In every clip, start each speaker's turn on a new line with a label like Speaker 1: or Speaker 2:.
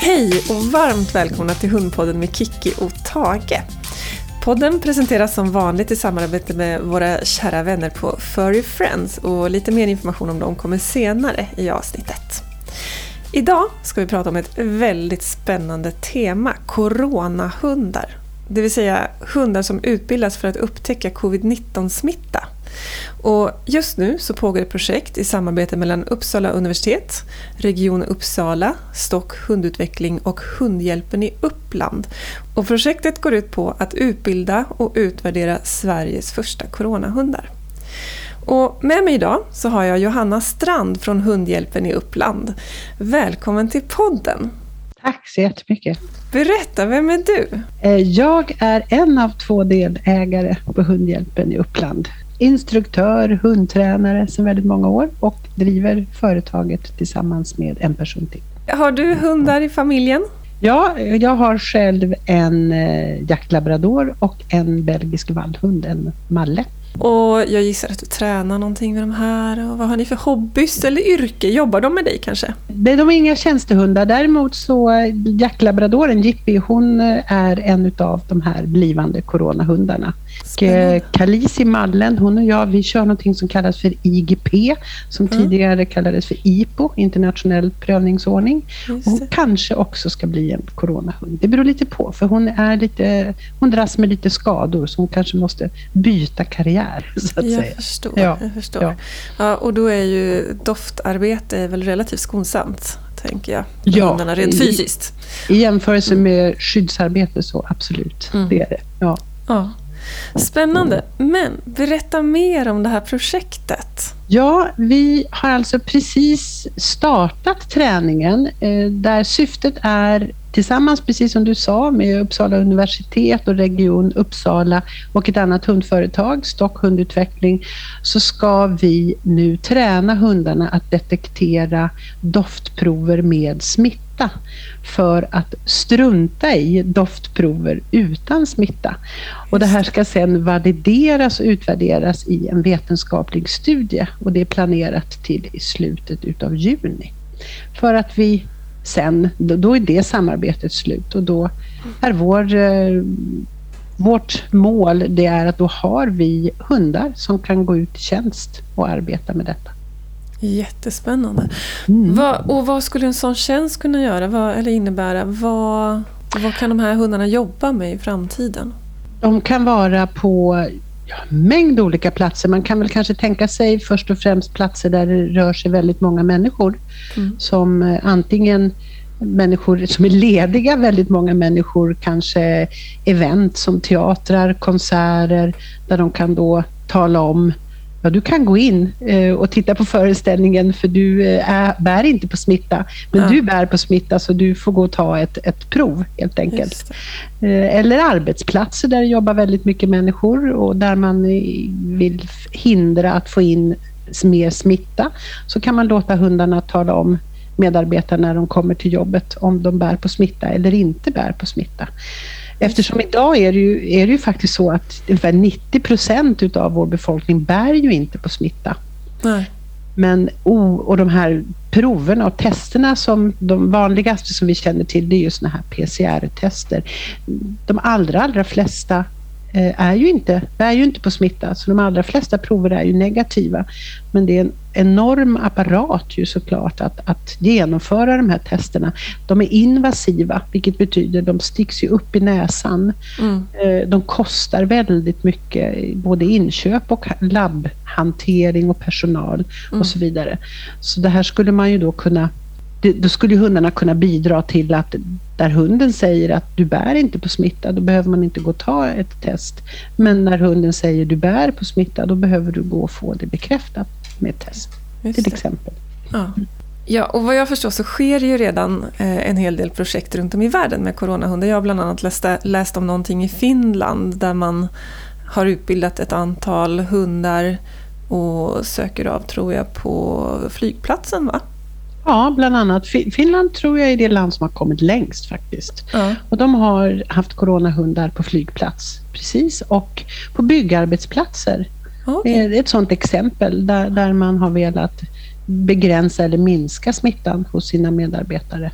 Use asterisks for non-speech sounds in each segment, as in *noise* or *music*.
Speaker 1: Hej och varmt välkomna till Hundpodden med Kiki och Tage. Podden presenteras som vanligt i samarbete med våra kära vänner på Furry Friends och lite mer information om dem kommer senare i avsnittet. Idag ska vi prata om ett väldigt spännande tema, coronahundar. Det vill säga hundar som utbildas för att upptäcka covid-19-smitta. Och just nu så pågår ett projekt i samarbete mellan Uppsala universitet, Region Uppsala, Stock hundutveckling och Hundhjälpen i Uppland. Och projektet går ut på att utbilda och utvärdera Sveriges första coronahundar. Och med mig idag så har jag Johanna Strand från Hundhjälpen i Uppland. Välkommen till podden!
Speaker 2: Tack så jättemycket.
Speaker 1: Berätta, vem är du?
Speaker 2: Eh, jag är en av två delägare på Hundhjälpen i Uppland. Instruktör, hundtränare sedan väldigt många år och driver företaget tillsammans med en person till.
Speaker 1: Har du hundar i familjen?
Speaker 2: Ja, jag har själv en eh, jaktlabrador och en belgisk vallhund, en Malle.
Speaker 1: Och jag gissar att du tränar någonting med de här. Och vad har ni för hobbys eller yrke? Jobbar de med dig kanske?
Speaker 2: De är inga tjänstehundar. Däremot så jacklabradoren Jippi, hon är en av de här blivande coronahundarna. Spännande. Kalisi Mallen, hon och jag, vi kör någonting som kallas för IGP, som mm. tidigare kallades för IPO, internationell prövningsordning. hon kanske också ska bli en coronahund. Det beror lite på, för hon, är lite, hon dras med lite skador, så hon kanske måste byta karriär. *laughs* Så att
Speaker 1: jag,
Speaker 2: säga.
Speaker 1: Förstår, ja. jag förstår. Ja. ja. och då är ju doftarbete är väl relativt skonsamt tänker jag. Ja, hundarna rent fysiskt.
Speaker 2: I, I jämförelse med skyddsarbete så absolut, mm. det är det. Ja.
Speaker 1: ja. Spännande. Men berätta mer om det här projektet.
Speaker 2: Ja, vi har alltså precis startat träningen eh, där syftet är tillsammans, precis som du sa, med Uppsala universitet och Region Uppsala och ett annat hundföretag, Stock hundutveckling, så ska vi nu träna hundarna att detektera doftprover med smitta för att strunta i doftprover utan smitta. Och det här ska sedan valideras och utvärderas i en vetenskaplig studie och det är planerat till i slutet utav juni. För att vi sen, då, är det samarbetet slut och då är vår, eh, vårt mål det är att då har vi hundar som kan gå ut i tjänst och arbeta med detta.
Speaker 1: Jättespännande. Mm. Vad, och vad skulle en sån tjänst kunna göra vad, eller innebära? Vad, vad kan de här hundarna jobba med i framtiden?
Speaker 2: De kan vara på ja, mängd olika platser. Man kan väl kanske tänka sig först och främst platser där det rör sig väldigt många människor. Mm. Som eh, antingen människor som är lediga, väldigt många människor, kanske event som teatrar, konserter, där de kan då tala om Ja, du kan gå in eh, och titta på föreställningen för du eh, är, bär inte på smitta. Men ja. du bär på smitta så du får gå och ta ett, ett prov helt enkelt. Eh, eller arbetsplatser där det jobbar väldigt mycket människor och där man vill hindra att få in mer smitta. Så kan man låta hundarna tala om medarbetarna när de kommer till jobbet om de bär på smitta eller inte bär på smitta. Eftersom idag är det ju, är det ju faktiskt så att ungefär 90 procent utav vår befolkning bär ju inte på smitta. Nej. Men oh, och de här proverna och testerna som de vanligaste som vi känner till, det är ju såna här PCR-tester. De allra, allra flesta är ju inte, är ju inte på smitta, så de allra flesta prover är ju negativa. Men det är en enorm apparat ju såklart att, att genomföra de här testerna. De är invasiva, vilket betyder de sticks ju upp i näsan. Mm. Eh, de kostar väldigt mycket, både inköp och labbhantering och personal mm. och så vidare. Så det här skulle man ju då kunna då skulle hundarna kunna bidra till att där hunden säger att du bär inte på smitta, då behöver man inte gå och ta ett test. Men när hunden säger du bär på smitta, då behöver du gå och få det bekräftat med ett test. Just till det. exempel.
Speaker 1: Ja. Ja, och vad jag förstår så sker ju redan eh, en hel del projekt runt om i världen med coronahundar. Jag har bland annat läst, läst om någonting i Finland där man har utbildat ett antal hundar och söker av, tror jag, på flygplatsen va?
Speaker 2: Ja, bland annat. Finland tror jag är det land som har kommit längst faktiskt. Ja. Och de har haft coronahundar på flygplats, precis, och på byggarbetsplatser. Okay. Det är ett sådant exempel där, där man har velat begränsa eller minska smittan hos sina medarbetare.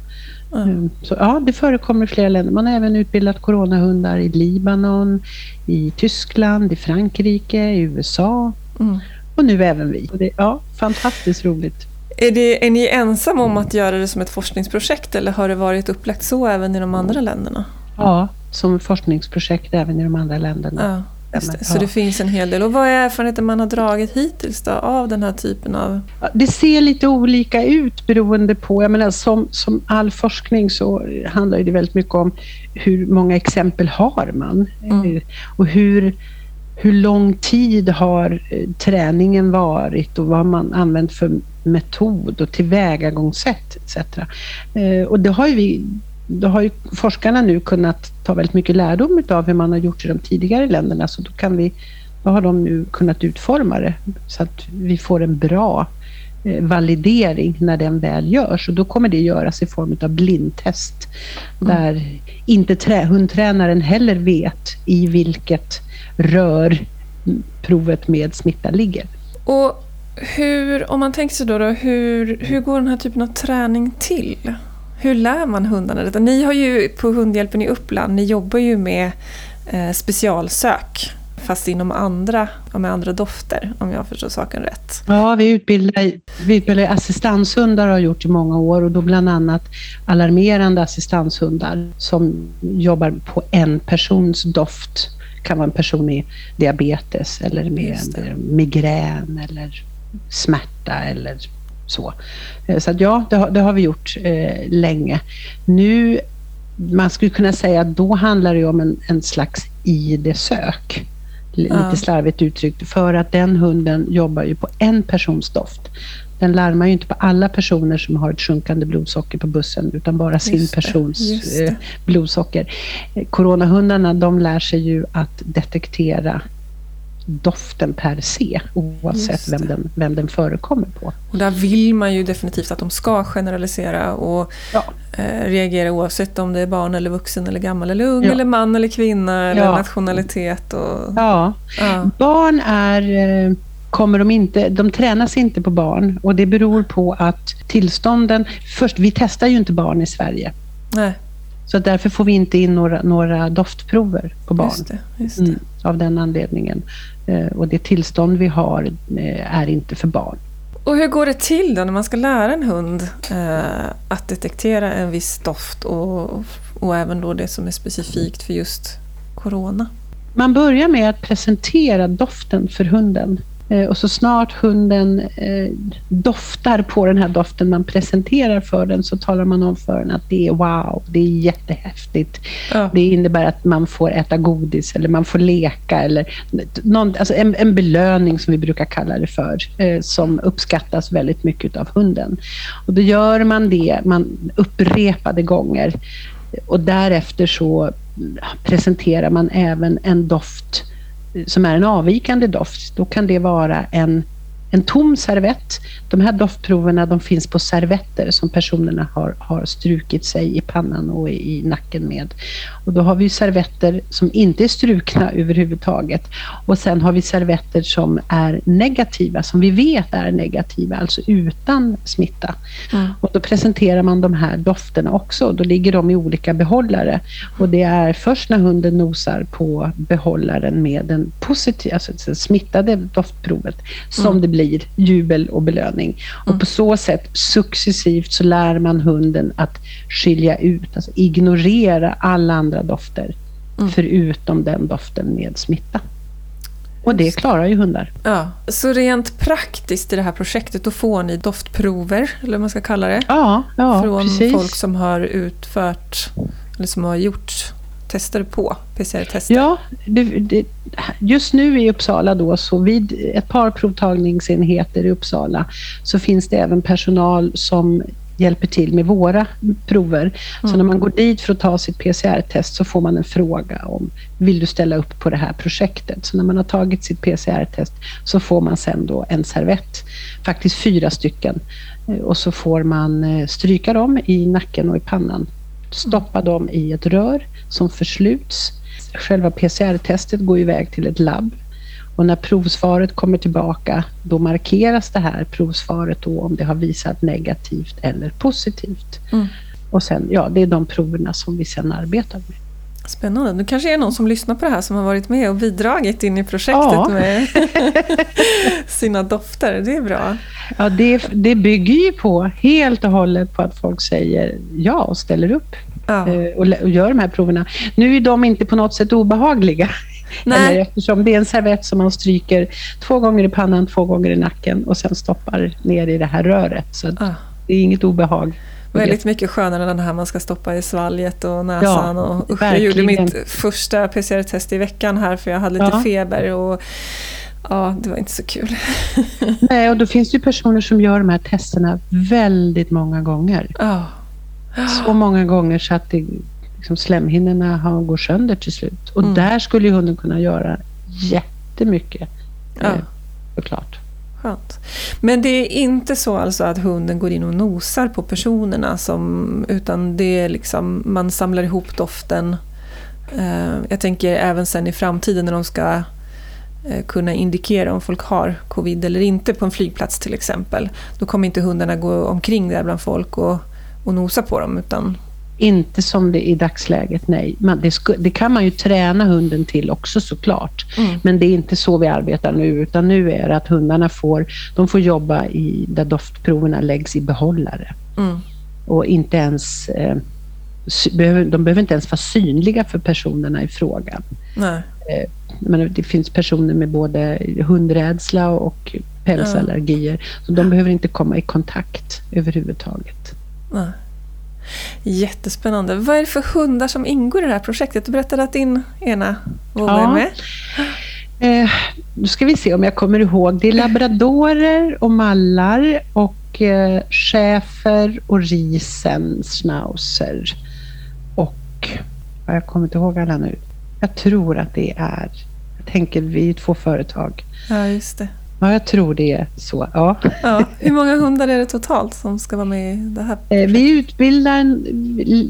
Speaker 2: Mm. Så ja, det förekommer i flera länder. Man har även utbildat coronahundar i Libanon, i Tyskland, i Frankrike, i USA mm. och nu även vi. Det, ja, fantastiskt roligt.
Speaker 1: Är, det, är ni ensamma om att göra det som ett forskningsprojekt eller har det varit upplagt så även i de andra länderna?
Speaker 2: Ja, som forskningsprojekt även i de andra länderna.
Speaker 1: Ja. Det. Så det finns en hel del. Och vad är erfarenheten man har dragit hittills då, av den här typen av...
Speaker 2: Det ser lite olika ut beroende på, jag menar som, som all forskning så handlar det väldigt mycket om hur många exempel har man? Mm. Och hur, hur lång tid har eh, träningen varit och vad har man använt för metod och tillvägagångssätt etc. Eh, och det har vi då har ju forskarna nu kunnat ta väldigt mycket lärdom av hur man har gjort i de tidigare länderna, så då, kan vi, då har de nu kunnat utforma det så att vi får en bra eh, validering när den väl görs. Och då kommer det göras i form av blindtest, mm. där inte trä, hundtränaren heller vet i vilket rör provet med smitta ligger.
Speaker 1: Och hur, om man tänker sig då, då hur, hur går den här typen av träning till? Hur lär man hundarna detta? Ni har ju på Hundhjälpen i Uppland, ni jobbar ju med eh, specialsök fast inom andra, med andra dofter, om jag förstår saken rätt.
Speaker 2: Ja, vi utbildar, vi utbildar assistanshundar har gjort i många år och då bland annat alarmerande assistanshundar som jobbar på en persons doft. Kan vara en person med diabetes eller med migrän eller smärta eller så. Eh, så att ja, det har, det har vi gjort eh, länge. Nu, man skulle kunna säga att då handlar det om en, en slags ID-sök. Lite ja. slarvigt uttryckt. För att den hunden jobbar ju på en persons doft. Den larmar ju inte på alla personer som har ett sjunkande blodsocker på bussen, utan bara sin persons eh, blodsocker. Eh, coronahundarna, de lär sig ju att detektera doften per se, oavsett vem den, vem den förekommer på.
Speaker 1: Och där vill man ju definitivt att de ska generalisera och ja. eh, reagera oavsett om det är barn eller vuxen eller gammal eller ung ja. eller man eller kvinna eller ja. nationalitet. Och,
Speaker 2: ja. barn är kommer de inte, de tränas inte på barn och det beror på att tillstånden, först vi testar ju inte barn i Sverige.
Speaker 1: Nej.
Speaker 2: Så därför får vi inte in några, några doftprover på barn.
Speaker 1: Just det, just det. Mm,
Speaker 2: av den anledningen. Eh, och det tillstånd vi har eh, är inte för barn.
Speaker 1: Och hur går det till då när man ska lära en hund eh, att detektera en viss doft och, och även då det som är specifikt för just corona?
Speaker 2: Man börjar med att presentera doften för hunden. Eh, och så snart hunden eh, doftar på den här doften man presenterar för den så talar man om för den att det är wow, det är jättehäftigt. Ja. Det innebär att man får äta godis eller man får leka eller någon, alltså en, en belöning som vi brukar kalla det för, eh, som uppskattas väldigt mycket av hunden. Och då gör man det man upprepade gånger och därefter så presenterar man även en doft som är en avvikande doft, då kan det vara en, en tom servett. De här doftproverna de finns på servetter som personerna har, har strukit sig i pannan och i, i nacken med. Och då har vi servetter som inte är strukna överhuvudtaget. Och sen har vi servetter som är negativa, som vi vet är negativa, alltså utan smitta. Mm. Och då presenterar man de här dofterna också. Då ligger de i olika behållare. Och det är först när hunden nosar på behållaren med den positiva, alltså det smittade doftprovet, som mm. det blir jubel och belöning. Och mm. på så sätt successivt så lär man hunden att skilja ut, alltså ignorera alla andra dofter, mm. förutom den doften med smitta. Och det klarar ju hundar.
Speaker 1: Ja. Så rent praktiskt i det här projektet, då får ni doftprover, eller vad man ska kalla det,
Speaker 2: ja, ja,
Speaker 1: från
Speaker 2: precis.
Speaker 1: folk som har utfört, eller som har gjort tester på, PCR-tester?
Speaker 2: Ja, det, det, just nu i Uppsala då, så vid ett par provtagningsenheter i Uppsala så finns det även personal som hjälper till med våra prover. Mm. Så när man går dit för att ta sitt PCR-test så får man en fråga om vill du ställa upp på det här projektet? Så när man har tagit sitt PCR-test så får man sen då en servett, faktiskt fyra stycken. Och så får man eh, stryka dem i nacken och i pannan, stoppa dem i ett rör som försluts. Själva PCR-testet går iväg till ett labb och när provsvaret kommer tillbaka, då markeras det här provsvaret då om det har visat negativt eller positivt. Mm. och sen, ja, det är de proverna som vi sen arbetar med.
Speaker 1: Spännande. Det kanske är någon som lyssnar på det här som har varit med och bidragit in i projektet ja. med *laughs* sina dofter. Det är bra.
Speaker 2: Ja, det, det bygger ju på helt och hållet på att folk säger ja och ställer upp ja. Eh, och, och gör de här proverna. Nu är de inte på något sätt obehagliga. *laughs* Nej. Eller, eftersom det är en servett som man stryker två gånger i pannan, två gånger i nacken och sen stoppar ner i det här röret. Så ja. det är inget obehag.
Speaker 1: Väldigt mycket skönare än den här man ska stoppa i svalget och näsan. Ja, och, usch, jag gjorde mitt första PCR-test i veckan här för jag hade lite ja. feber. Och, Ja, det var inte så kul. *laughs*
Speaker 2: Nej, och då finns det ju personer som gör de här testerna väldigt många gånger.
Speaker 1: Ja.
Speaker 2: Så många gånger så att det, liksom, slemhinnorna går sönder till slut. Och mm. där skulle ju hunden kunna göra jättemycket. Ja. Eh, såklart.
Speaker 1: Skönt. Men det är inte så alltså att hunden går in och nosar på personerna som, utan det är liksom, man samlar ihop doften. Eh, jag tänker även sen i framtiden när de ska eh, kunna indikera om folk har covid eller inte på en flygplats till exempel. Då kommer inte hundarna gå omkring där bland folk och, och nosa på dem utan
Speaker 2: inte som det är i dagsläget, nej. Man, det, sku, det, kan man ju träna hunden till också såklart. Mm. Men det är inte så vi arbetar nu, utan nu är det att hundarna får, de får jobba i, där doftproverna läggs i behållare. Mm. Och inte ens, eh, de behöver inte ens vara synliga för personerna i frågan.
Speaker 1: Nej.
Speaker 2: Eh, men det finns personer med både hundrädsla och pälsallergier, så de behöver inte komma i kontakt överhuvudtaget.
Speaker 1: Nej. Jättespännande. Vad är det för hundar som ingår i det här projektet? Du berättade att din ena vovve ja. är med.
Speaker 2: Eh, nu ska vi se om jag kommer ihåg. Det är labradorer och mallar och eh, schäfer och riesenschnauzer. Och, jag kommer inte ihåg alla nu. Jag tror att det är, jag tänker vi är två företag.
Speaker 1: Ja, just det.
Speaker 2: Ja, jag tror det är så. Ja.
Speaker 1: ja. Hur många hundar är det totalt som ska vara med i det här
Speaker 2: projektet? Vi utbildar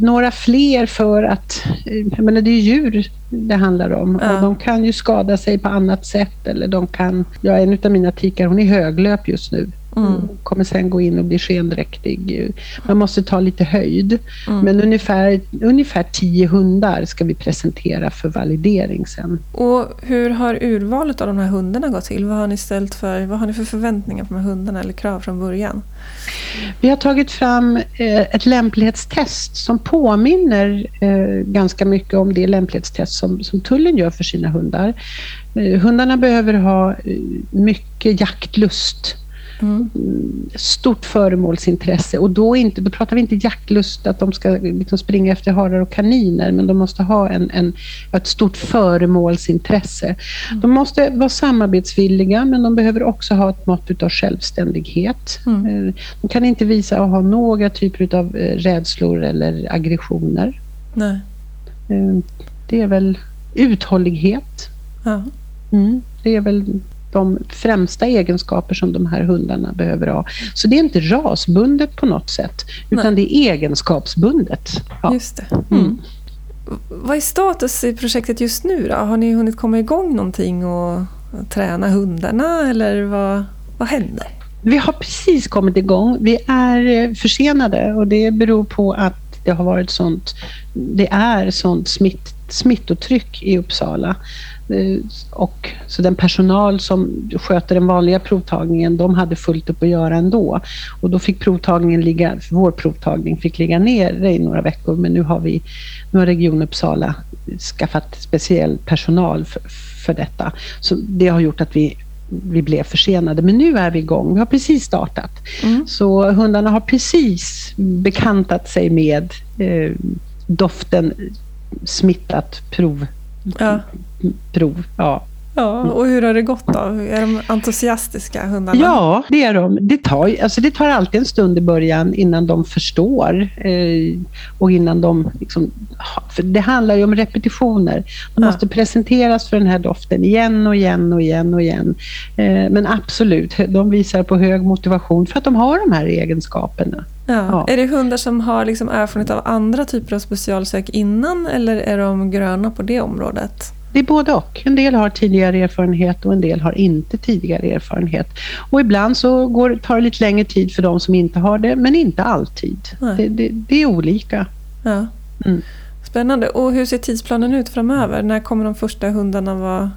Speaker 2: några fler för att... Jag menar, det är djur det handlar om. Ja. Och de kan ju skada sig på annat sätt. Eller de kan... Ja, en av mina tikar hon är höglöp just nu. Mm. Kommer sen gå in och bli skendräktig. Man måste ta lite höjd. Mm. Men ungefär, ungefär tio hundar ska vi presentera för validering sen.
Speaker 1: Och hur har urvalet av de här hundarna gått till? Vad har ni ställt för, vad har ni för förväntningar på de här hundarna eller krav från början?
Speaker 2: Vi har tagit fram eh, ett lämplighetstest som påminner eh, ganska mycket om det lämplighetstest som, som tullen gör för sina hundar. Eh, hundarna behöver ha mycket jaktlust Mm. Stort föremålsintresse och då, inte, då pratar vi inte jaktlust att de ska liksom springa efter harar och kaniner men de måste ha en, en ett stort föremålsintresse. Mm. De måste vara samarbetsvilliga men de behöver också ha ett mått av självständighet. Mm. Eh, de kan inte visa att ha några typer av eh, rädslor eller aggressioner.
Speaker 1: Nej.
Speaker 2: Eh, det är väl uthållighet.
Speaker 1: Ja.
Speaker 2: Mm, det är väl de främsta egenskaper som de här hundarna behöver ha. Så det är inte rasbundet på något sätt, utan Nej. det är egenskapsbundet.
Speaker 1: Ja. Just det. Mm. mm. Vad är status i projektet just nu då? Har ni hunnit komma igång någonting och träna hundarna eller vad, vad händer?
Speaker 2: Vi har precis kommit igång. Vi är eh, försenade och det beror på att det har varit sånt, det är sånt smitt, smittotryck i Uppsala. Eh, och, så den personal som sköter den vanliga provtagningen, de hade fullt upp att göra ändå. Och då fick provtagningen ligga, vår provtagning fick ligga ner i några veckor, men nu har vi, nu har Region Uppsala skaffat speciell personal för, för detta. Så det har gjort att vi vi blev försenade, men nu är vi igång. Vi har precis startat. Mm. Så hundarna har precis bekantat sig med eh, doften smittat prov
Speaker 1: ja.
Speaker 2: prov. Ja.
Speaker 1: Ja, och hur har det gått då? Är de entusiastiska hundarna?
Speaker 2: Ja, det är de. Det tar, alltså det tar alltid en stund i början innan de förstår eh, och innan de... Liksom, för det handlar ju om repetitioner. De ja. måste presenteras för den här doften igen och igen och igen och igen. Eh, men absolut, de visar på hög motivation för att de har de här egenskaperna.
Speaker 1: Ja. ja. Är det hundar som har liksom erfarenhet av andra typer av specialsök innan eller är de gröna på det området?
Speaker 2: Det är både och. En del har tidigare erfarenhet och en del har inte tidigare erfarenhet. Och ibland så går, tar det lite längre tid för de som inte har det, men inte alltid. Det, det, det, är olika.
Speaker 1: Ja. Mm. Spännande. Och hur ser tidsplanen ut framöver? När kommer de första hundarna vara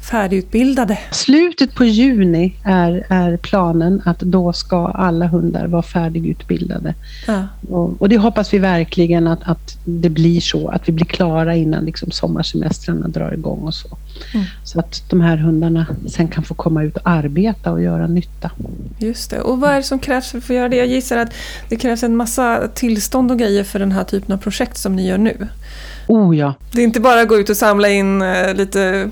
Speaker 1: färdigutbildade?
Speaker 2: Slutet på juni är, är planen att då ska alla hundar vara färdigutbildade. Ja. Och, och, det hoppas vi verkligen att, att det blir så, att vi blir klara innan liksom sommarsemestrarna drar igång och så. Mm. Så att de här hundarna sen kan få komma ut och arbeta och göra nytta.
Speaker 1: Just det. Och vad är det som krävs för att få göra det? Jag gissar att det krävs en massa tillstånd och grejer för den här typen av projekt som ni gör nu.
Speaker 2: Oh ja.
Speaker 1: Det är inte bara att gå ut och samla in eh, lite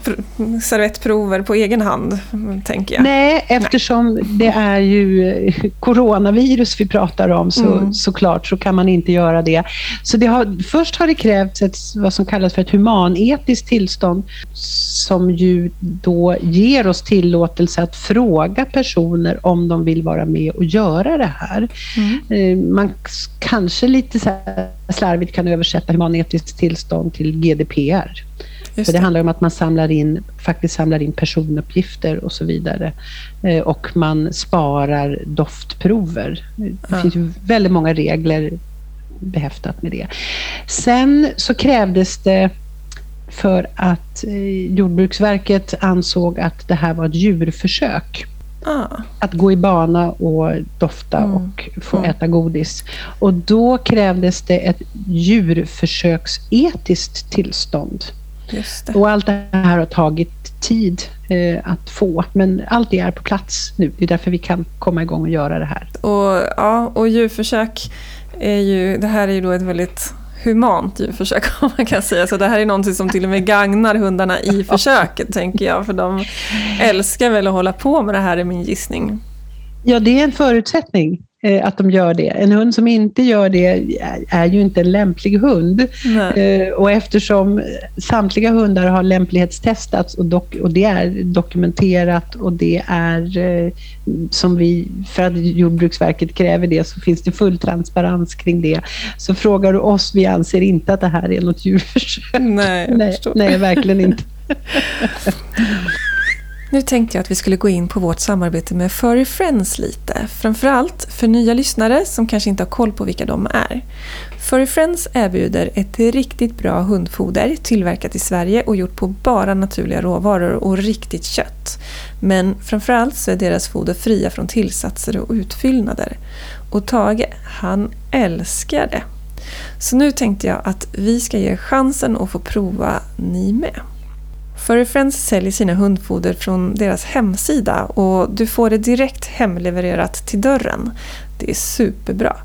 Speaker 1: servettprover på egen hand, tänker jag.
Speaker 2: Nej, eftersom Nej. det är ju eh, coronavirus vi pratar om så, mm. såklart så kan man inte göra det. Så det har, först har det krävts ett, vad som kallas för ett humanetiskt tillstånd som ju då ger oss tillåtelse att fråga personer om de vill vara med och göra det här. Mm. Eh, man kanske lite så slarvigt kan översätta humanetiskt tillstånd till GDPR. Just För det, det handlar om att man samlar in, faktiskt samlar in personuppgifter och så vidare. Eh, och man sparar doftprover. Det ja. finns ju väldigt många regler behäftat med det. Sen så krävdes det för att eh, Jordbruksverket ansåg att det här var ett djurförsök. Ah. Att gå i bana och dofta mm. och få mm. äta godis. Och då krävdes det ett djurförsöksetiskt tillstånd. Och allt det här har tagit tid eh, att få, men allt det är på plats nu. Det är därför vi kan komma igång och göra det här.
Speaker 1: Och, ja, och djurförsök är ju, det här är ju då ett väldigt humant djurförsök *laughs* om man kan säga. Så det här är någonting som till och med gagnar hundarna i *laughs* försöket tänker jag. För de *laughs* älskar väl att hålla på med det här är min gissning.
Speaker 2: Ja, det är en förutsättning. Eh, att de gör det. En hund som inte gör det är ju inte en lämplig hund. Nej. Eh, och eftersom samtliga hundar har lämplighetstestats och, dok och det är dokumenterat och det är eh, som vi, för att Jordbruksverket kräver det, så finns det full transparens kring det. Så frågar du oss, vi anser inte att det här är något djurförsök.
Speaker 1: Nej,
Speaker 2: nej, nej verkligen inte. *laughs*
Speaker 1: Nu tänkte jag att vi skulle gå in på vårt samarbete med Furry Friends lite. Framförallt för nya lyssnare som kanske inte har koll på vilka de är. Furry Friends erbjuder ett riktigt bra hundfoder tillverkat i Sverige och gjort på bara naturliga råvaror och riktigt kött. Men framförallt så är deras foder fria från tillsatser och utfyllnader. Och Tage, han älskar det. Så nu tänkte jag att vi ska ge chansen att få prova ni med. Furry Friends säljer sina hundfoder från deras hemsida och du får det direkt hemlevererat till dörren. Det är superbra.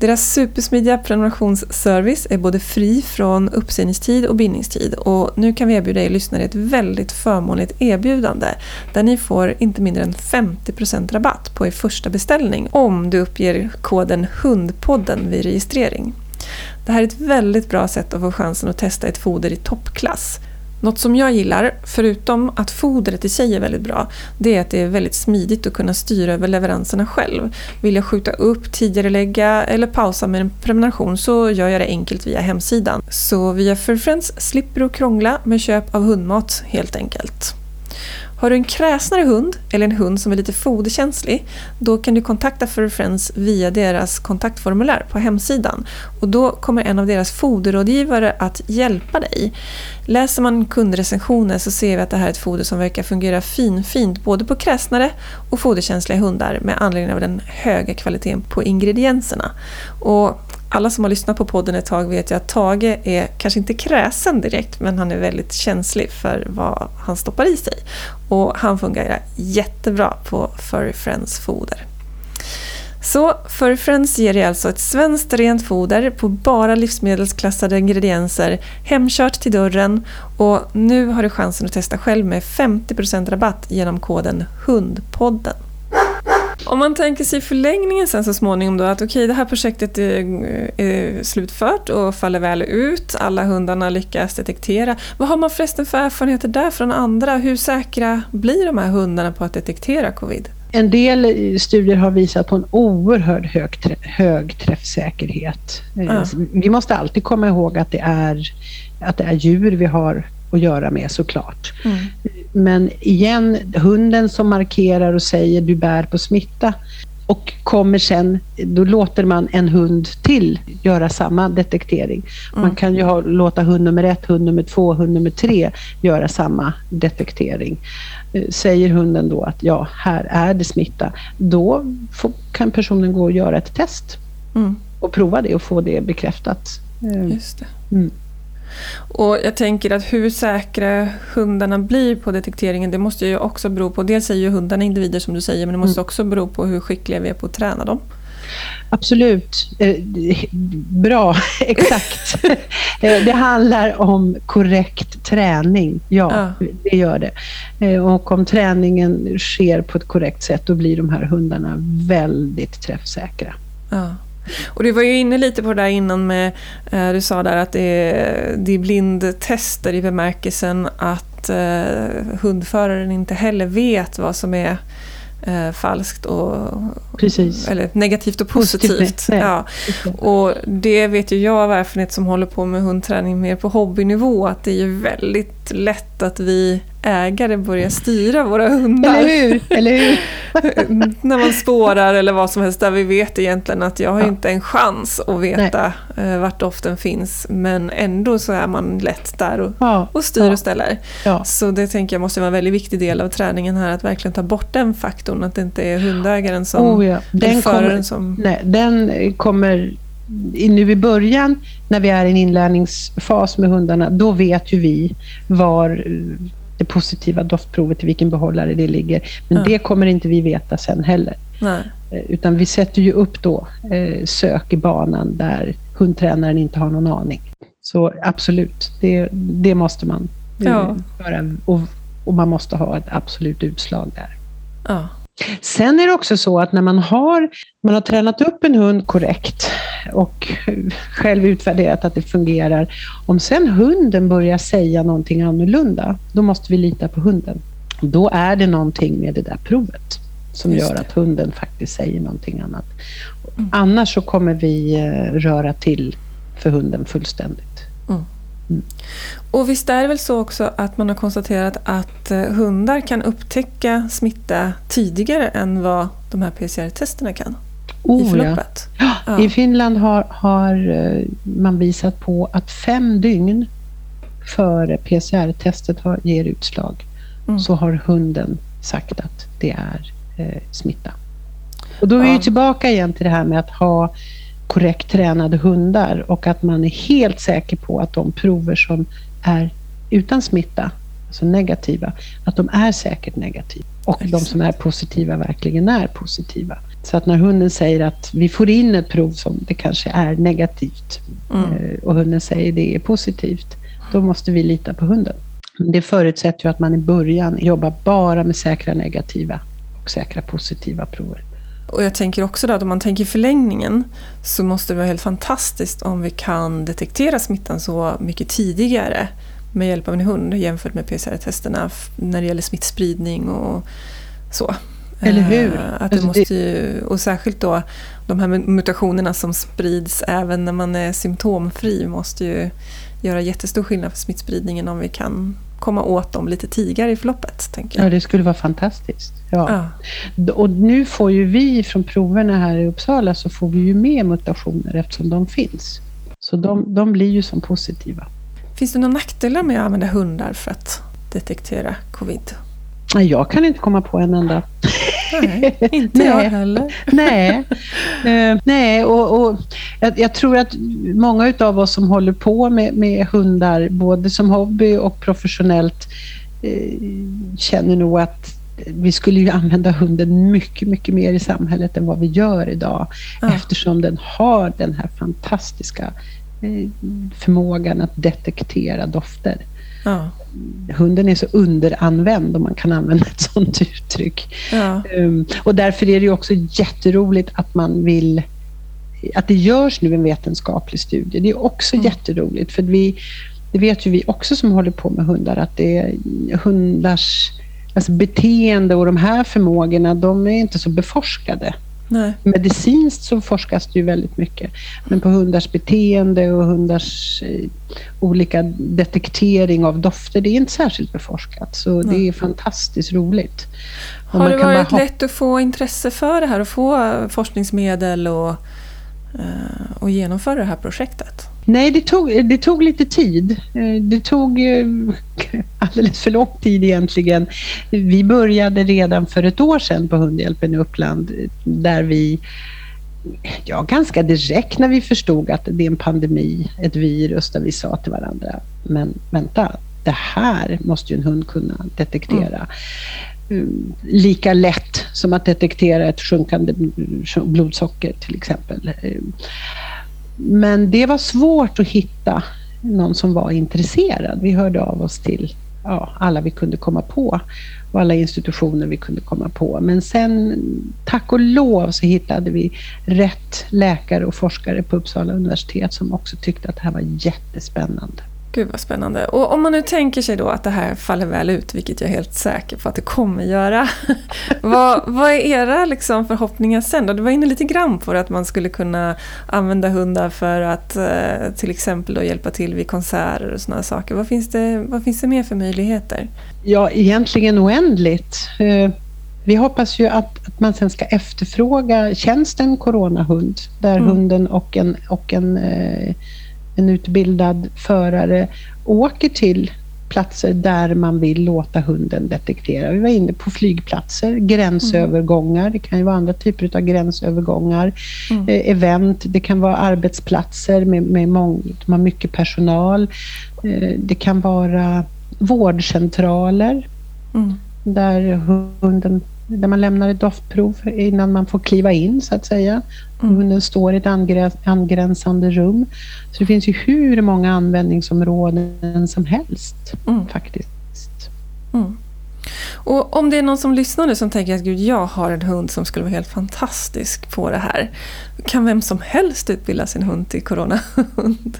Speaker 1: Deras supersmidiga prenumerationsservice är både fri från uppsägningstid och bindningstid och nu kan vi erbjuda er lyssnare ett väldigt förmånligt erbjudande där ni får inte mindre än 50% rabatt på er första beställning om du uppger koden HUNDPODDEN vid registrering. Det här är ett väldigt bra sätt att få chansen att testa ett foder i toppklass något som jag gillar, förutom att fodret i sig är väldigt bra, det är att det är väldigt smidigt att kunna styra över leveranserna själv. Vill jag skjuta upp, tidigarelägga eller pausa med en prenumeration så gör jag det enkelt via hemsidan. Så via Furfriends slipper du krångla med köp av hundmat helt enkelt. Har du en kräsnare hund eller en hund som är lite foderkänslig, då kan du kontakta Furry Friends via deras kontaktformulär på hemsidan. Och då kommer en av deras foderrådgivare att hjälpa dig. Läser man kundrecensioner så ser vi att det här är ett foder som verkar fungera finfint både på kräsnare och foderkänsliga hundar med anledning av den höga kvaliteten på ingredienserna. Och alla som har lyssnat på podden ett tag vet ju att Tage är kanske inte kräsen direkt men han är väldigt känslig för vad han stoppar i sig. Och han fungerar jättebra på Furry Friends foder. Så Furry Friends ger dig alltså ett svenskt rent foder på bara livsmedelsklassade ingredienser hemkört till dörren och nu har du chansen att testa själv med 50% rabatt genom koden HUNDPODDEN. Om man tänker sig förlängningen sen så småningom då att okej okay, det här projektet är, är, slutfört och faller väl ut, alla hundarna lyckas detektera. Vad har man förresten för erfarenheter där från andra? Hur säkra blir de här hundarna på att detektera covid?
Speaker 2: En del studier har visat på en oerhört hög, hög träffsäkerhet. Ja. Vi måste alltid komma ihåg att det, är, att det är djur vi har att göra med såklart. Mm. Men igen, hunden som markerar och säger du bär på smitta och kommer sen, då låter man en hund till göra samma detektering. Mm. Man kan ju ha, låta hund nummer ett, hund nummer två, hund nummer tre göra samma detektering. Eh, säger hunden då att ja, här är det smitta, då får, kan personen gå och göra ett test mm. och prova det och få det bekräftat.
Speaker 1: Just det. Mm. Och jag tänker att hur säkra hundarna blir på detekteringen, det måste ju också bero på, dels är ju hundarna individer som du säger, men det måste mm. också bero på hur skickliga vi är på att träna dem.
Speaker 2: Absolut. Eh, bra, *laughs* exakt. Eh, det handlar om korrekt träning. Ja, ja, det gör det. Eh, och om träningen sker på ett korrekt sätt, då blir de här hundarna väldigt träffsäkra.
Speaker 1: Ja. Och du var ju inne lite på det där innan med, eh, du sa där att det är, det är blindtester i bemärkelsen att eh, hundföraren inte heller vet vad som är eh, falskt och
Speaker 2: Precis.
Speaker 1: eller negativt och positivt. positivt ja. Och det vet ju jag av erfarenhet som håller på med hundträning mer på hobbynivå att det är ju väldigt lätt att vi ägare börjar styra våra hundar.
Speaker 2: Eller hur? Eller hur? *laughs*
Speaker 1: När man spårar eller vad som helst där vi vet egentligen att jag har ja. inte en chans att veta Nej. Eh, vart doften finns. Men ändå så är man lätt där och, ja. och styr ja. och ställer. Så det tänker jag måste vara en väldigt viktig del av träningen här, att verkligen ta bort den faktorn. Att det inte är hundägaren som, oh, ja. den kommer, som...
Speaker 2: Nej, den kommer nu i början, när vi är i en inlärningsfas med hundarna, då vet ju vi var det positiva doftprovet, i vilken behållare det ligger. Men ja. det kommer inte vi veta sen heller. Nej. Eh, utan vi sätter ju upp då eh, sök i banan där hundtränaren inte har någon aning. Så absolut, det, det måste man eh, ja. göra. Och, och, man måste ha ett absolut utslag där. Ja. Sen är det också så att när man har, man har tränat upp en hund korrekt och själv utvärderat att det fungerar. Om sen hunden börjar säga någonting annorlunda, då måste vi lita på hunden. Då är det någonting med det där provet som gör att hunden faktiskt säger någonting annat. Mm. Annars så kommer vi eh, röra till för hunden fullständigt. Mm.
Speaker 1: Och visst är det väl så också att man har konstaterat att eh, hundar kan upptäcka smitta tidigare än vad de här PCR-testerna kan? Oh, i förloppet?
Speaker 2: Ja. ja. I Finland har, har eh, man visat på att fem dygn före PCR-testet ger utslag mm. så har hunden sagt att det är eh, smitta. Och då är vi tillbaka igen till det här med att ha korrekt tränade hundar och att man är helt säker på att de prover som är utan smitta, alltså negativa, att de är säkert negativa. Och Exakt. de som är positiva verkligen är positiva. Så att när hunden säger att vi får in ett prov som det kanske är negativt mm. Eh, och hunden säger det är positivt, då måste vi lita på hunden. Det förutsätter ju att man i början jobbar bara med säkra negativa och säkra positiva prover.
Speaker 1: Och jag tänker också då att om man tänker förlängningen så måste det vara helt fantastiskt om vi kan detektera smittan så mycket tidigare med hjälp av en hund jämfört med PCR-testerna när det gäller smittspridning och så.
Speaker 2: Eller hur? Eh,
Speaker 1: att det alltså måste ju, och särskilt då de här mutationerna som sprids även när man är symptomfri måste ju göra jättestor skillnad för smittspridningen om vi kan komma åt dem lite tidigare i förloppet. Tänker jag.
Speaker 2: Ja, det skulle vara fantastiskt. Ja. ja. Och nu får ju vi från proverna här i Uppsala så får vi ju med mutationer eftersom de finns. Så de, de blir ju som positiva.
Speaker 1: Finns det några nackdelar med att använda hundar för att detektera covid?
Speaker 2: Jag kan inte komma på en enda.
Speaker 1: Nej, *laughs* inte nej. jag heller.
Speaker 2: nej, uh, nej och, och jag, jag, tror att många av oss som håller på med, med hundar, både som hobby och professionellt, uh, känner nog att vi skulle ju använda hunden mycket, mycket mer i samhället än vad vi gör idag. Ja. Eftersom den har den här fantastiska uh, förmågan att detektera dofter. Ja hunden är så underanvänd om man kan använda ett sånt *laughs* uttryck. Ja. Um, och därför är det också jätteroligt att man vill att det görs nu en vetenskaplig studie. Det är också mm. jätteroligt för vi, det vet ju vi också som håller på med hundar att det är hundars alltså beteende och de här förmågorna, de är inte så beforskade. Nej. Medicinskt så forskas det ju väldigt mycket, men på hundars beteende och hundars eh, olika detektering av dofter, det är inte särskilt beforskat. Så Nej. det är fantastiskt roligt.
Speaker 1: Och Har det varit lätt att få intresse för det här och få forskningsmedel och, eh, och genomföra det här projektet?
Speaker 2: Nej, det tog, det tog lite tid. Eh, det tog *laughs* alldeles för lång tid egentligen. Vi började redan för ett år sedan på Hundhjälpen i Uppland där vi ja, ganska direkt när vi förstod att det är en pandemi, ett virus, där vi sa till varandra, men vänta, det här måste ju en hund kunna detektera. Mm. Lika lätt som att detektera ett sjunkande blodsocker till exempel. Men det var svårt att hitta någon som var intresserad. Vi hörde av oss till ja, alla vi kunde komma på och alla institutioner vi kunde komma på. Men sen, tack och lov, så hittade vi rätt läkare och forskare på Uppsala universitet som också tyckte att det här var jättespännande.
Speaker 1: Gud vad spännande. Och om man nu tänker sig då att det här faller väl ut, vilket jag är helt säker på att det kommer göra. *laughs* vad, vad är era liksom förhoppningar sen då? Du var inne lite grann på det, att man skulle kunna använda hundar för att eh, till exempel då hjälpa till vid konserter och sådana saker. Vad finns, det, vad finns det mer för möjligheter?
Speaker 2: Ja, egentligen oändligt. Eh, vi hoppas ju att, att man sen ska efterfråga tjänsten coronahund, där mm. hunden och en, och en eh, en utbildad förare åker till platser där man vill låta hunden detektera. Vi var inne på flygplatser, gränsövergångar, det kan ju vara andra typer av gränsövergångar, mm. eh, event, det kan vara arbetsplatser med, med mång, de har mycket personal. Eh, det kan vara vårdcentraler mm. där hunden där man lämnar ett doftprov innan man får kliva in så att säga. Mm. Hunden står i ett angränsande rum. Så det finns ju hur många användningsområden som helst mm. faktiskt. Mm.
Speaker 1: Och om det är någon som lyssnar nu som tänker att Gud, jag har en hund som skulle vara helt fantastisk på det här. Kan vem som helst utbilda sin hund till coronahund?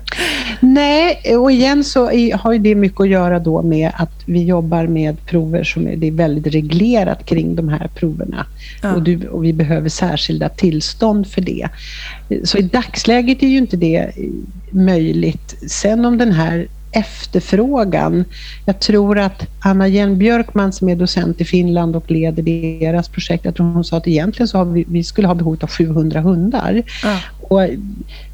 Speaker 2: Nej, och igen så har det mycket att göra då med att vi jobbar med prover som är, det är väldigt reglerat kring de här proverna. Ja. Och, du, och vi behöver särskilda tillstånd för det. Så i dagsläget är ju inte det möjligt. Sen om den här efterfrågan. Jag tror att Anna Jen Björkman som är docent i Finland och leder deras projekt, jag tror hon sa att egentligen så vi, vi skulle ha behov av 700 hundar. Ja. Och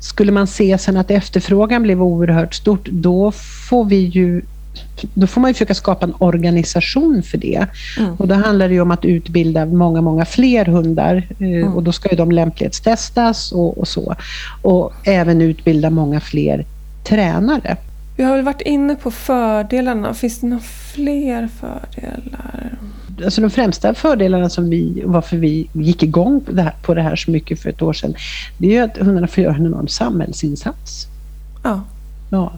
Speaker 2: skulle man se sen att efterfrågan blev oerhört stort, då får vi ju då får man ju försöka skapa en organisation för det. Mm. Och då handlar det om att utbilda många, många fler hundar eh, mm. och då ska ju de lämplighetstestas och, och så. Och även utbilda många fler tränare.
Speaker 1: Vi har väl varit inne på fördelarna. Finns det några fler fördelar?
Speaker 2: Alltså de främsta fördelarna som vi, varför vi gick igång på det, här, på det här så mycket för ett år sedan, det är ju att hundarna får göra en enorm samhällsinsats. Ja. ja.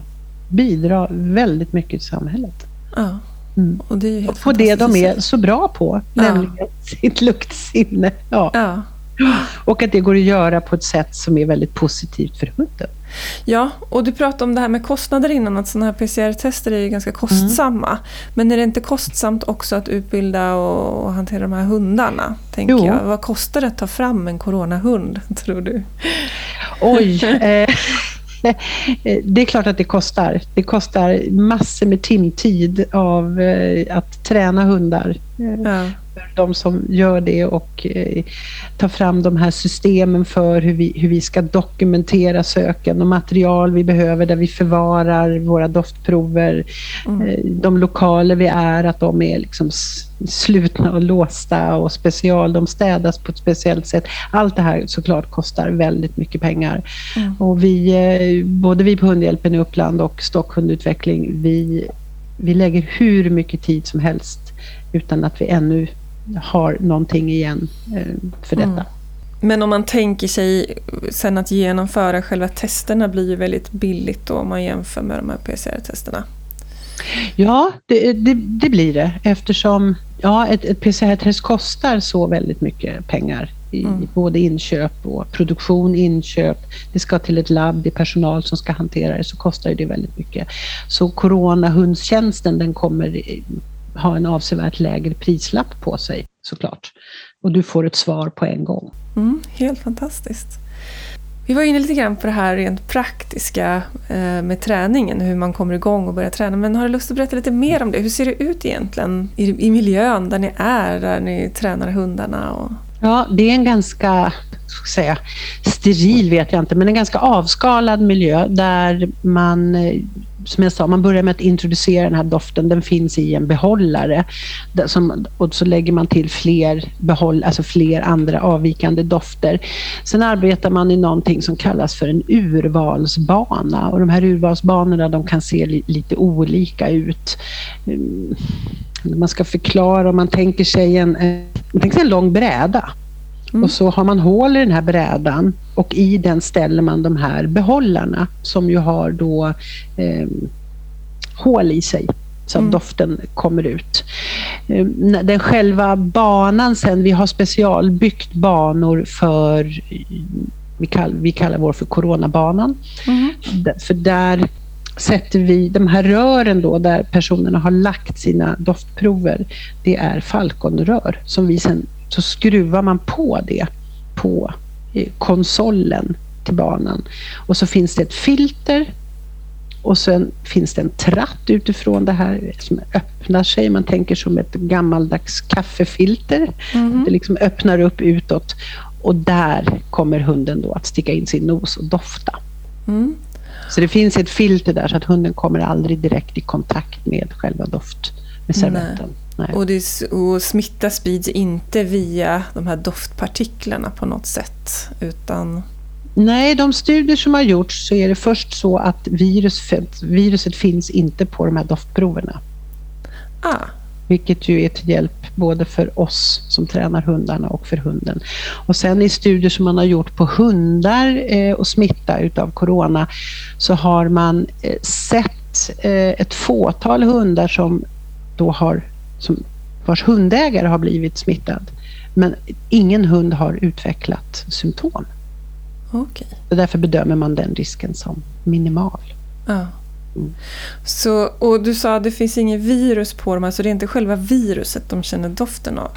Speaker 2: Bidra väldigt mycket till samhället. Ja. Mm. Och det är ju helt på det de är så bra på, ja. nämligen sitt luktsinne. Ja. ja. Och att det går att göra på ett sätt som är väldigt positivt för hunden.
Speaker 1: Ja, och du pratade om det här med kostnader innan, att sådana här PCR-tester är ganska kostsamma. Mm. Men är det inte kostsamt också att utbilda och hantera de här hundarna? Tänker jo. jag. Vad kostar det att ta fram en coronahund, *laughs* tror du?
Speaker 2: Oj! Eh, *laughs* det är klart att det kostar. Det kostar massor med timtid av eh, att träna hundar. Ja de som gör det och eh, tar fram de här systemen för hur vi, hur vi ska dokumentera söken och material vi behöver där vi förvarar våra doftprover. Mm. Eh, de lokaler vi är, att de är liksom slutna och låsta och special, de städas på ett speciellt sätt. Allt det här såklart kostar väldigt mycket pengar. Mm. Och vi, eh, både vi på Hundhjälpen i Uppland och Stockhundutveckling, vi, vi lägger hur mycket tid som helst utan att vi ännu har någonting igen eh, för detta. Mm.
Speaker 1: Men om man tänker sig sen att genomföra själva testerna blir ju väldigt billigt då om man jämför med de här PCR-testerna.
Speaker 2: Ja, det, det, det, blir det eftersom ja, ett, ett PCR-test kostar så väldigt mycket pengar i mm. både inköp och produktion, inköp. Det ska till ett labb, det är personal som ska hantera det, så kostar det väldigt mycket. Så coronahundstjänsten den kommer ha en avsevärt lägre prislapp på sig såklart. och du får ett svar på en gång.
Speaker 1: Mm, helt fantastiskt. Vi var inne lite grann på det här rent praktiska eh, med träningen, hur man kommer igång och börjar träna. Men har du lust att berätta lite mer om det? Hur ser det ut egentligen i, i miljön där ni är, där ni tränar hundarna? Och...
Speaker 2: Ja, det är en ganska säga, steril vet jag inte, men en ganska avskalad miljö där man eh, som jag sa, man börjar med att introducera den här doften. Den finns i en behållare som, och så lägger man till fler, behåll, alltså fler andra avvikande dofter. Sen arbetar man i någonting som kallas för en urvalsbana och de här urvalsbanorna de kan se li, lite olika ut. Mm. Man ska förklara om man tänker sig en, man tänker sig en lång bräda Mm. Och så har man hål i den här brädan och i den ställer man de här behållarna som ju har då eh, hål i sig så att mm. doften kommer ut. Eh, den själva banan sen, vi har specialbyggt banor för, vi, kall, vi kallar vår för coronabanan. Mm. För där sätter vi de här rören då där personerna har lagt sina doftprover. Det är falkonrör som vi sen så skruvar man på det på eh, konsolen till banan. Och så finns det ett filter och sen finns det en tratt utifrån det här som öppnar sig. Man tänker som ett gammaldags kaffefilter. Mm. Det liksom öppnar upp utåt och där kommer hunden då att sticka in sin nos och dofta. Mm. Så det finns ett filter där så att hunden kommer aldrig direkt i kontakt med själva doft med servetten.
Speaker 1: Och, det, och smitta sprids inte via de här doftpartiklarna på något sätt, utan
Speaker 2: Nej, de studier som har gjorts så är det först så att viruset, viruset finns inte på de här doftproverna.
Speaker 1: Ah.
Speaker 2: Vilket ju är till hjälp både för oss som tränar hundarna och för hunden. Och sen i studier som man har gjort på hundar eh, och smitta utav corona så har man eh, sett eh, ett fåtal hundar som då har som, vars hundägare har blivit smittad. Men ingen hund har utvecklat symptom.
Speaker 1: Okay.
Speaker 2: Därför bedömer man den risken som minimal.
Speaker 1: Ja. Mm. Så, och du sa att det finns inget virus på dem, alltså det är inte själva viruset de känner doften av?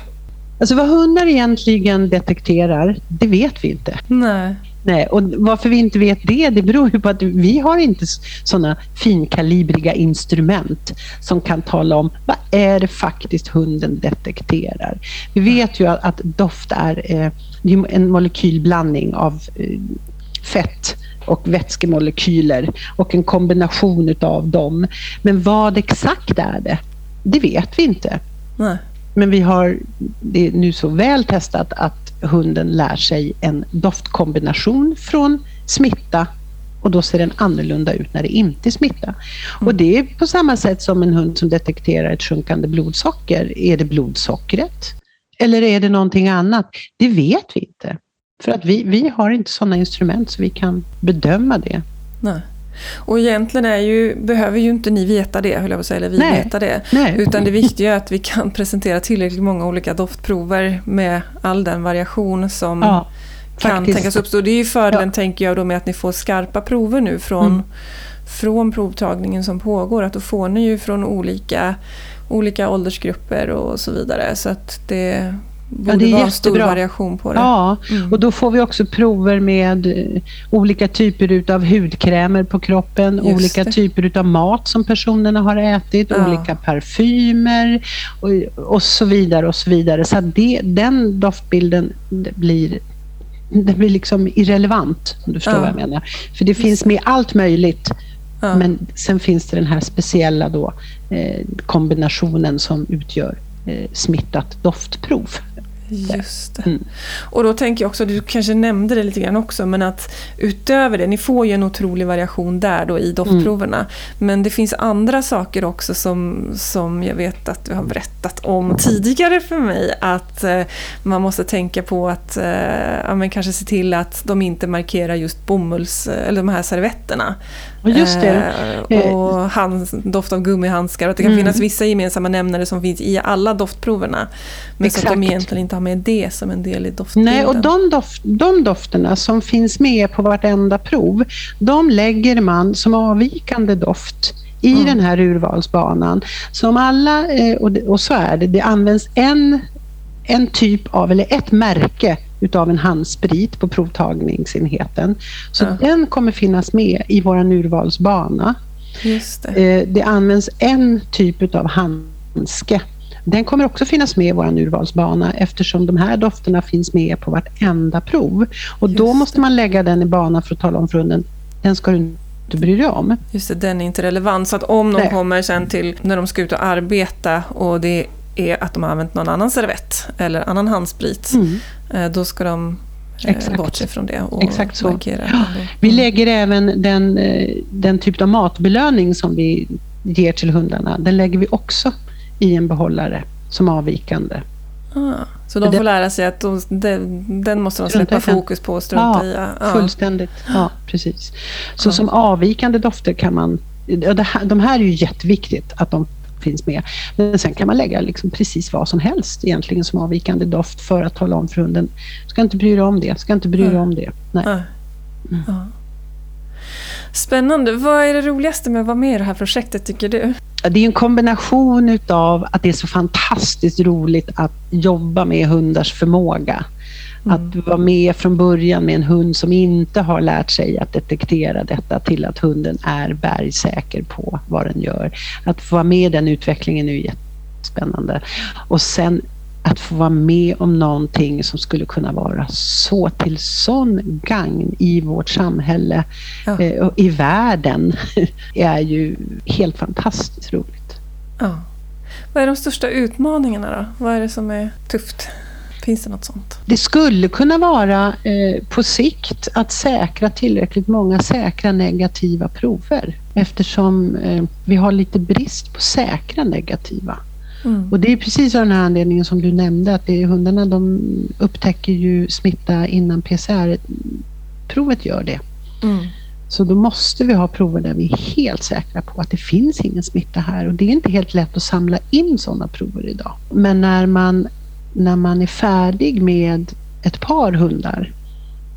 Speaker 2: Alltså vad hundar egentligen detekterar, det vet vi inte.
Speaker 1: Nej.
Speaker 2: Nej, och varför vi inte vet det, det beror ju på att vi har inte sådana finkalibriga instrument som kan tala om vad är det faktiskt hunden detekterar. Vi vet ju att, att doft är eh, en molekylblandning av eh, fett och vätskemolekyler och en kombination utav dem. Men vad exakt är det? Det vet vi inte.
Speaker 1: Nej.
Speaker 2: Men vi har det är nu så väl testat att hunden lär sig en doftkombination från smitta och då ser den annorlunda ut när det inte är smitta. Mm. Och det är på samma sätt som en hund som detekterar ett sjunkande blodsocker. Är det blodsockret? Eller är det någonting annat? Det vet vi inte. För att vi, vi har inte sådana instrument så vi kan bedöma det.
Speaker 1: Nej. Och egentligen är ju, behöver ju inte ni veta det, höll jag på att säga, eller vi
Speaker 2: Nej.
Speaker 1: veta det.
Speaker 2: Nej.
Speaker 1: Utan det viktiga är att vi kan presentera tillräckligt många olika doftprover med all den variation som ja, kan faktiskt. tänkas uppstå. Det är ju fördelen, ja. tänker jag, då med att ni får skarpa prover nu från, mm. från provtagningen som pågår. Att då får ni ju från olika, olika åldersgrupper och så vidare. Så att det borde ja, det är vara stor variation på det.
Speaker 2: Ja, mm. och då får vi också prover med eh, olika typer utav hudkrämer på kroppen, Just olika det. typer utav mat som personerna har ätit, ja. olika parfymer och, och så vidare och så vidare. Så det, den doftbilden blir det blir liksom irrelevant, om du förstår ja. vad jag menar. För det finns med allt möjligt. Ja. Men sen finns det den här speciella då, eh, kombinationen som utgör eh, smittat doftprov.
Speaker 1: Just det. Mm. Och då tänker jag också, du kanske nämnde det lite grann också, men att utöver det, ni får ju en otrolig variation där då i doftproverna. Mm. Men det finns andra saker också som, som jag vet att du har berättat om tidigare för mig. Att eh, man måste tänka på att eh, ja, men kanske se till att de inte markerar just bomulls, eller de här servetterna.
Speaker 2: Just det.
Speaker 1: Eh, och hand, doft av gummihandskar. Att det kan mm. finnas vissa gemensamma nämnare som finns i alla doftproverna. Men Exakt. så att de egentligen inte har med det som en del i doftbilden.
Speaker 2: Nej, och de, doft, de dofterna som finns med på vartenda prov, de lägger man som avvikande doft i mm. den här urvalsbanan. Så om alla, eh, och så är det, det används en en typ av, eller ett märke utav en handsprit på provtagningsenheten. Så ja. den kommer finnas med i vår urvalsbana.
Speaker 1: Just det.
Speaker 2: Eh, det används en typ av handske. Den kommer också finnas med i vår urvalsbana eftersom de här dofterna finns med på vartenda prov. Och Just då måste man lägga den i banan för att tala om för hunden, den ska du inte bry dig om.
Speaker 1: Just det, den är inte relevant. Så att om de Nej. kommer sen till när de ska ut och arbeta och det är att de har använt någon annan servett eller annan handsprit, mm. Eh, då ska de eh, Exakt. bortse från det och
Speaker 2: Exakt så. markera. Ja. Vi lägger även den, eh, den typ av matbelöning som vi ger till hundarna, den lägger vi också i en behållare som avvikande.
Speaker 1: Ah, så de får lära sig att de, den, den måste de släppa fokus på och strunta
Speaker 2: ja, i? Ja, fullständigt. Ja, precis. Så ja. som avvikande dofter kan man... De här är ju jätteviktigt att de finns med. Men sen kan man lägga liksom precis vad som helst egentligen som avvikande doft för att tala om för hunden. Ska inte bry dig om det, ska inte bry dig om det. Nej. Mm.
Speaker 1: Spännande. Vad är det roligaste med att vara med i det här projektet tycker du?
Speaker 2: Det är en kombination utav att det är så fantastiskt roligt att jobba med hundars förmåga. Mm. Att vara med från början med en hund som inte har lärt sig att detektera detta till att hunden är bergsäker på vad den gör. Att få vara med i den utvecklingen är jättespännande. Och sen att få vara med om någonting som skulle kunna vara så till sån gagn i vårt samhälle ja. eh, och i världen *laughs* är ju helt fantastiskt roligt.
Speaker 1: Ja. Vad är de största utmaningarna då? Vad är det som är tufft? Finns det något sånt?
Speaker 2: Det skulle kunna vara eh, på sikt att säkra tillräckligt många säkra negativa prover eftersom eh, vi har lite brist på säkra negativa. Mm. Och det är precis av den här anledningen som du nämnde att det hundarna de upptäcker ju smitta innan PCR-provet gör det. Mm. Så då måste vi ha prover där vi är helt säkra på att det finns ingen smitta här och det är inte helt lätt att samla in sådana prover idag. Men när man, när man är färdig med ett par hundar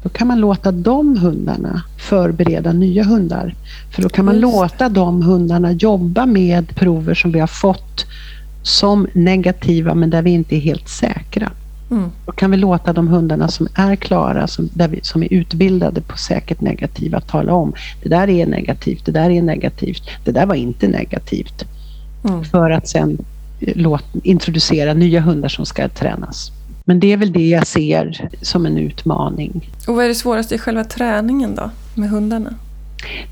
Speaker 2: då kan man låta de hundarna förbereda nya hundar. För då kan man låta de hundarna jobba med prover som vi har fått som negativa men där vi inte är helt säkra. Mm. Då kan vi låta de hundarna som är klara, som, där vi, som är utbildade på säkert negativa, tala om det där är negativt, det där är negativt, det där var inte negativt. Mm. För att sen låt, introducera nya hundar som ska tränas. Men det är väl det jag ser som en utmaning.
Speaker 1: Och vad är det svåraste i själva träningen då, med hundarna?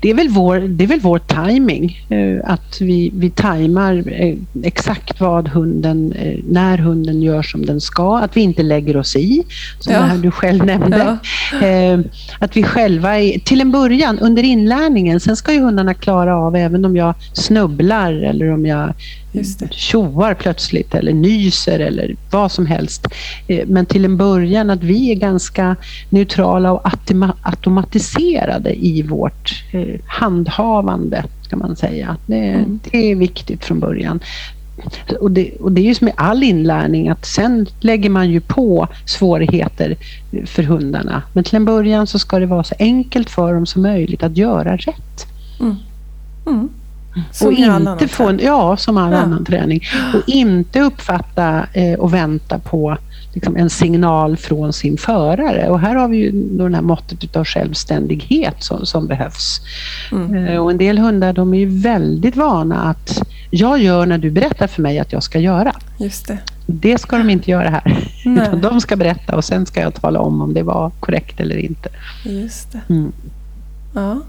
Speaker 2: det är väl vår, det är väl vår timing. Eh, att vi, vi tajmar eh, exakt vad hunden, eh, när hunden gör som den ska. Att vi inte lägger oss i, som ja. det här du själv nämnde. Ja. Att vi själva, är, till en början under inlärningen, sen ska ju hundarna klara av även om jag snubblar eller om jag tjoar plötsligt eller nyser eller vad som helst. Eh, men till en början att vi är ganska neutrala och automatiserade i vårt eh, handhavande, kan man säga. Det, mm. det är viktigt från början. Och det, och det är ju som med all inlärning att sen lägger man ju på svårigheter för hundarna. Men till en början så ska det vara så enkelt för dem som möjligt att göra rätt. Mm. Mm. Som och inte få en, ja, som all ja. annan träning. Och inte uppfatta eh, och vänta på liksom, en signal från sin förare. Och här har vi ju då det här måttet av självständighet som, som behövs. Mm. Eh, och en del hundar de är ju väldigt vana att jag gör när du berättar för mig att jag ska göra.
Speaker 1: Just det.
Speaker 2: Det ska de inte göra här. Utan de ska berätta och sen ska jag tala om om det var korrekt eller inte.
Speaker 1: Just det. Mm. Ja.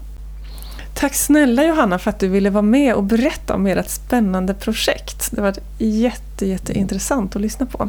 Speaker 1: Tack snälla Johanna för att du ville vara med och berätta om ert spännande projekt. Det var jätte, jätteintressant att lyssna på.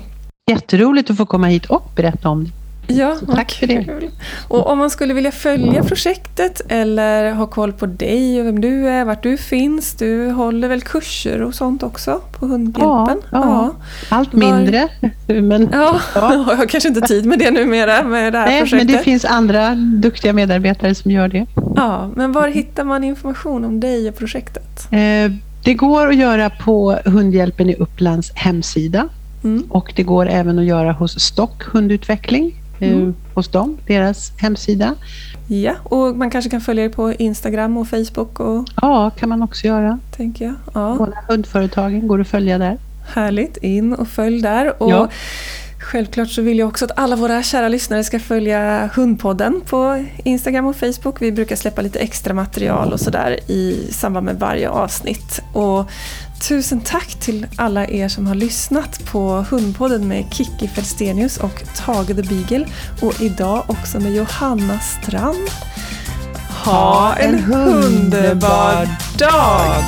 Speaker 2: Jätteroligt att få komma hit och berätta om det.
Speaker 1: Ja, tack för det. Och om man skulle vilja följa projektet eller ha koll på dig och vem du är, vart du finns. Du håller väl kurser och sånt också på Hundhjälpen? Ja,
Speaker 2: ja. ja. allt mindre.
Speaker 1: Var... Men, ja, ja. *laughs* jag har kanske inte tid med det numera med det här
Speaker 2: Nej,
Speaker 1: projektet.
Speaker 2: men det finns andra duktiga medarbetare som gör det.
Speaker 1: Ja, men var hittar man information om dig och projektet?
Speaker 2: Eh, det går att göra på Hundhjälpen i Upplands hemsida. Mm. Och det går även att göra hos Stock hundutveckling mm. hos dem, deras hemsida.
Speaker 1: Ja, och man kanske kan följa er på Instagram och Facebook? Och...
Speaker 2: Ja, kan man också göra.
Speaker 1: Tänker jag. Ja.
Speaker 2: Båda hundföretagen går att följa där.
Speaker 1: Härligt, in och följ där. Och ja. Självklart så vill jag också att alla våra kära lyssnare ska följa Hundpodden på Instagram och Facebook. Vi brukar släppa lite extra material och sådär i samband med varje avsnitt. Och tusen tack till alla er som har lyssnat på Hundpodden med Kiki Felstenius och Tage the Beagle och idag också med Johanna Strand. Ha en underbar dag!